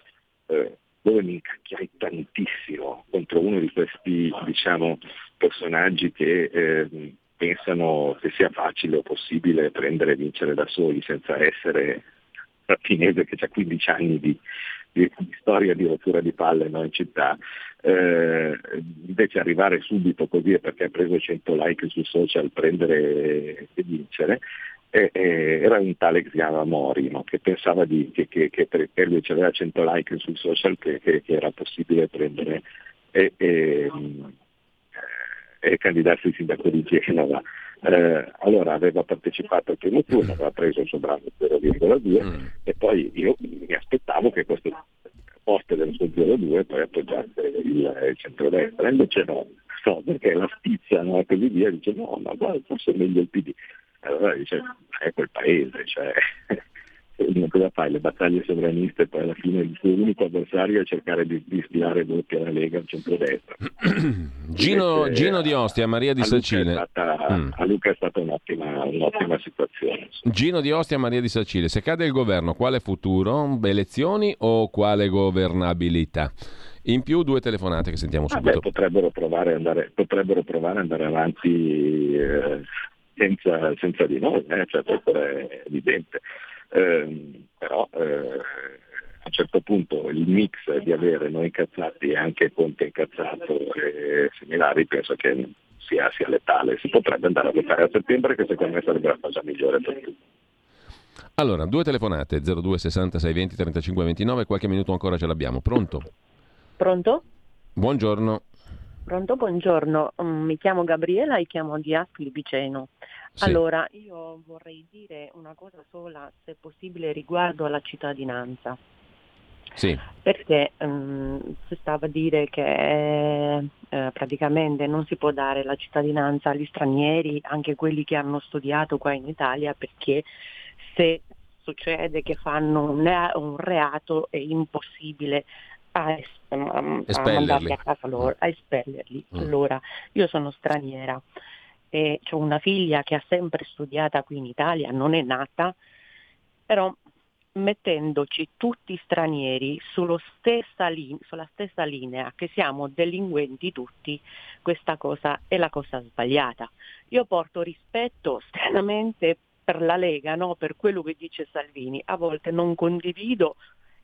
eh, dove mi incacchiai tantissimo contro uno di questi diciamo, personaggi che eh, pensano che sia facile o possibile prendere e vincere da soli senza essere Martinese che ha 15 anni di, di, di, storia di rottura di palle no, in città, eh, invece arrivare subito così perché ha preso 100 like sui social, prendere e vincere, E, e, era un tale che si chiamava Mori, no? che pensava di, che, che, che per lui aveva 100 like sul social che, che era possibile prendere e, e, e candidarsi il sindaco di Genova. Eh, allora aveva partecipato al primo turno, aveva preso il suo bravo 0,2 mm. e poi io mi aspettavo che questo posto del suo 0,2 poi appoggiasse il, il centrodestra, invece no, no, perché la stizza no, e così via, dice no, ma guarda, forse è meglio il PD. Allora dice, è quel paese, cioè, cosa fai? Le battaglie sovraniste poi alla fine il tuo unico avversario è cercare di, di stilare voti alla Lega al centrodestra. Gino, Gino, di Ostia, Maria di Sacile. mm. A Luca è stata un'ottima, un'ottima situazione. Insomma. Gino di Ostia, Maria di Sacile. Se cade il governo, quale futuro? Elezioni o quale governabilità? In più due telefonate che sentiamo subito. Ah beh, potrebbero, provare andare, potrebbero provare ad andare avanti eh, senza, senza, di noi, eh? cioè, questo è evidente. Eh, però eh, a un certo punto il mix di avere noi incazzati e anche Conte incazzato e similari penso che sia, sia letale. Si potrebbe andare a votare a settembre che secondo me sarebbe la cosa migliore per tutti. Allora, due telefonate 02 66 20 35 29, qualche minuto ancora ce l'abbiamo. Pronto? Pronto? Buongiorno. Pronto, buongiorno. Mm, mi chiamo Gabriela e chiamo di Ascoli Piceno. Sì. Allora, io vorrei dire una cosa sola, se possibile, riguardo alla cittadinanza. Sì. Perché um, si stava a dire che eh, praticamente non si può dare la cittadinanza agli stranieri, anche quelli che hanno studiato qua in Italia, perché se succede che fanno un reato è impossibile a, a, a mandarli a casa loro, a espellerli. Mm. Allora, io sono straniera e ho una figlia che ha sempre studiato qui in Italia, non è nata, però mettendoci tutti stranieri stessa linea, sulla stessa linea, che siamo delinquenti tutti, questa cosa è la cosa sbagliata. Io porto rispetto stranamente per la Lega, no? per quello che dice Salvini, a volte non condivido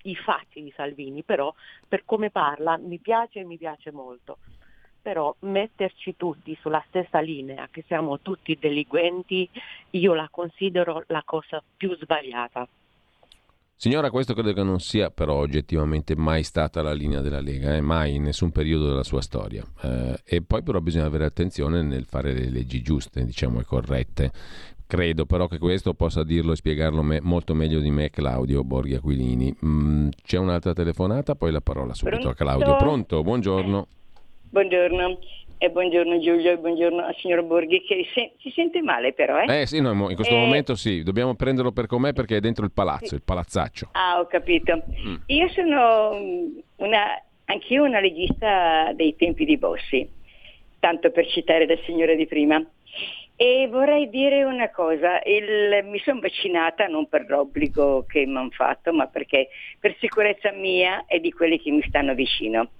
i fatti di Salvini, però per come parla mi piace e mi piace molto. Però metterci tutti sulla stessa linea, che siamo tutti delinquenti, io la considero la cosa più sbagliata. Signora, questo credo che non sia però oggettivamente mai stata la linea della Lega, eh? mai in nessun periodo della sua storia. Eh, e poi però bisogna avere attenzione nel fare le leggi giuste, diciamo, e corrette. Credo però che questo possa dirlo e spiegarlo me, molto meglio di me Claudio Borghi Aquilini. Mm, c'è un'altra telefonata, poi la parola subito Pronto? a Claudio. Pronto? Buongiorno. Buongiorno. E buongiorno Giulio e buongiorno al signor Borghi che se, si sente male però. Eh, eh sì, no, in questo eh... momento sì, dobbiamo prenderlo per com'è perché è dentro il palazzo, sì. il palazzaccio. Ah, ho capito. Mm. Io sono una, anch'io una legista dei tempi di Bossi, tanto per citare la signora di prima. E vorrei dire una cosa, il, mi sono vaccinata non per l'obbligo che mi hanno fatto, ma perché per sicurezza mia e di quelli che mi stanno vicino.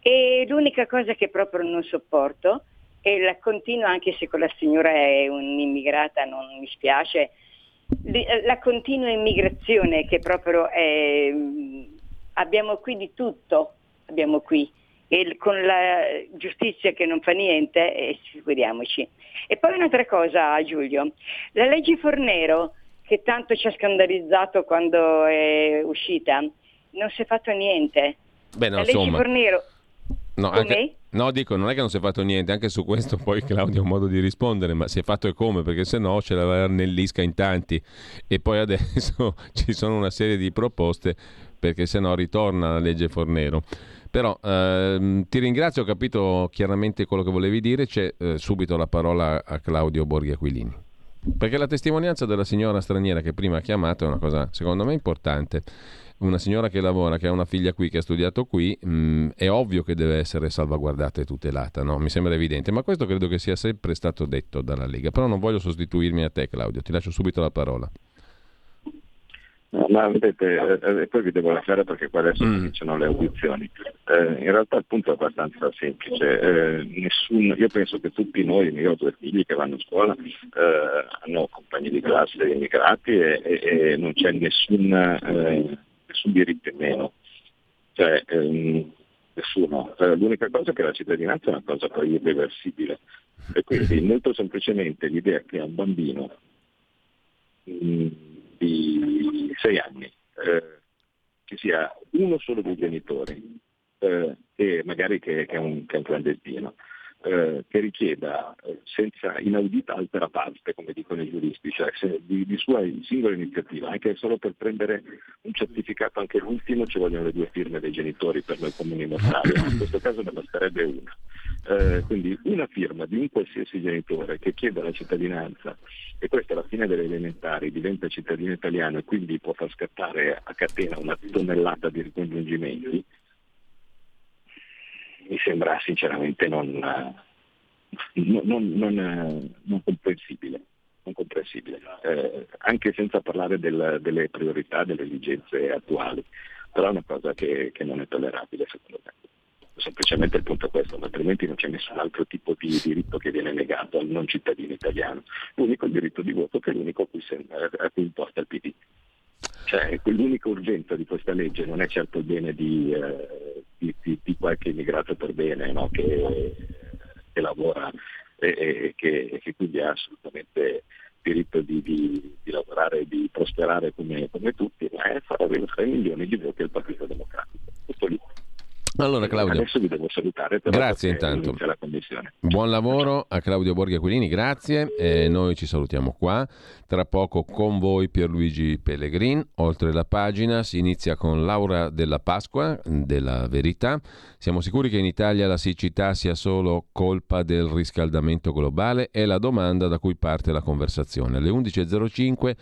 E l'unica cosa che proprio non sopporto è la continua, anche se quella signora è un'immigrata, non mi spiace, la continua immigrazione che proprio è, abbiamo qui di tutto, abbiamo qui e con la giustizia che non fa niente, eh, figuriamoci. E poi un'altra cosa, Giulio, la legge Fornero, che tanto ci ha scandalizzato quando è uscita, non si è fatto niente. Beh, no, la legge insomma... Fornero... No, anche, no, dico, non è che non si è fatto niente, anche su questo poi Claudio ha un modo di rispondere, ma si è fatto e come, perché se no ce l'aveva nell'isca in tanti e poi adesso ci sono una serie di proposte perché se no ritorna la legge Fornero. Però ehm, ti ringrazio, ho capito chiaramente quello che volevi dire, c'è eh, subito la parola a Claudio Borghi Aquilini. Perché la testimonianza della signora straniera che prima ha chiamato è una cosa secondo me importante. Una signora che lavora, che ha una figlia qui, che ha studiato qui, mh, mm, è ovvio che deve essere salvaguardata e tutelata, no? mi sembra evidente, ma questo credo che sia sempre stato detto dalla Lega. Però non voglio sostituirmi a te Claudio, ti lascio subito la parola. No, ma vedete, eh, poi vi devo lasciare perché qua adesso mm. cominciano le audizioni. Eh, in realtà il punto è abbastanza semplice. Eh, nessun, io penso che tutti noi, io ho due figli che vanno a scuola, eh, hanno compagni di classe immigrati e, e, e non c'è nessun, eh, nessun, diritto in meno. Cioè, ehm, nessuno. Eh, l'unica cosa è che la cittadinanza è una cosa poi irreversibile. E quindi molto semplicemente l'idea che a un bambino mh, di sei anni, eh, ci sia uno solo dei genitori, eh, e magari che, che, è un, che, è un, clandestino, eh, che richieda eh, senza inaudita altera parte, come dicono i giuristi, cioè se, di, di, sua singola iniziativa, anche solo per prendere un certificato, anche l'ultimo ci vogliono le due firme dei genitori per noi comuni mortali, in questo caso ne basterebbe una. Eh, quindi una firma di un qualsiasi genitore che chieda la cittadinanza e questa alla fine delle elementari diventa cittadino italiano e quindi può far scattare a catena una tonnellata di ricongiungimenti, mi sembra sinceramente non, non, non, non comprensibile. comprensibile. Eh, anche senza parlare del, delle priorità, delle esigenze attuali, però è una cosa che, che non è tollerabile secondo me semplicemente il punto è questo, altrimenti non c'è nessun altro tipo di diritto che viene negato al non cittadino italiano. L'unico è il diritto di voto che è l'unico a cui imposta il PD. Cioè, l'unica urgenza di questa legge non è certo il bene di, eh, di, di, di qualche immigrato per bene no? che, che, lavora e, e, che, e, che, quindi ha assolutamente diritto di, lavorare e di prosperare come, come, tutti, ma è far arrivare milioni di voti al Partito Democratico. Tutto lì. Allora Claudio, adesso vi devo salutare. grazie intanto. Buon lavoro a Claudio Borghi Aquilini, grazie. E noi ci salutiamo qua. Tra poco con voi Pierluigi Pellegrin. Oltre la pagina si inizia con Laura della Pasqua, della Verità. Siamo sicuri che in Italia la siccità sia solo colpa del riscaldamento globale? È la domanda da cui parte la conversazione. Alle 11.05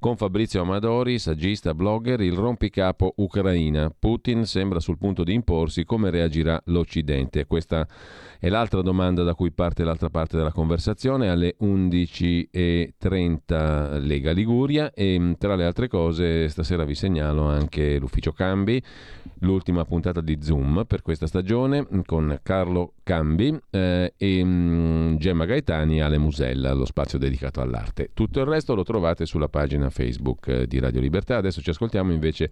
con Fabrizio Amadori, saggista, blogger, il rompicapo Ucraina. Putin sembra sul punto di imporsi, come reagirà l'Occidente? Questa è l'altra domanda da cui parte l'altra parte della conversazione alle 11.30 Lega Liguria e mm, tra le altre cose stasera vi segnalo anche l'ufficio Cambi, l'ultima puntata di Zoom per questa stagione mm, con Carlo Cambi eh, e um, Gemma Gaetani alle Musella, lo spazio dedicato all'arte. Tutto il resto lo trovate sulla pagina Facebook eh, di Radio Libertà. Adesso ci ascoltiamo invece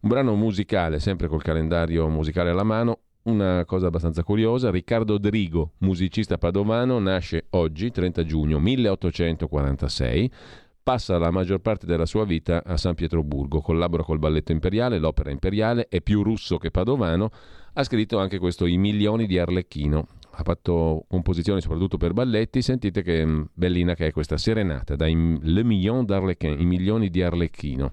un brano musicale, sempre col calendario musicale alla mano, una cosa abbastanza curiosa, Riccardo Drigo, musicista padovano, nasce oggi, 30 giugno 1846, passa la maggior parte della sua vita a San Pietroburgo, collabora col Balletto Imperiale, l'Opera Imperiale, è più russo che padovano, ha scritto anche questo I milioni di Arlecchino, ha fatto composizioni soprattutto per balletti, sentite che mm, bellina che è questa serenata, dai Le Million d'Arlecchino, i milioni di Arlecchino.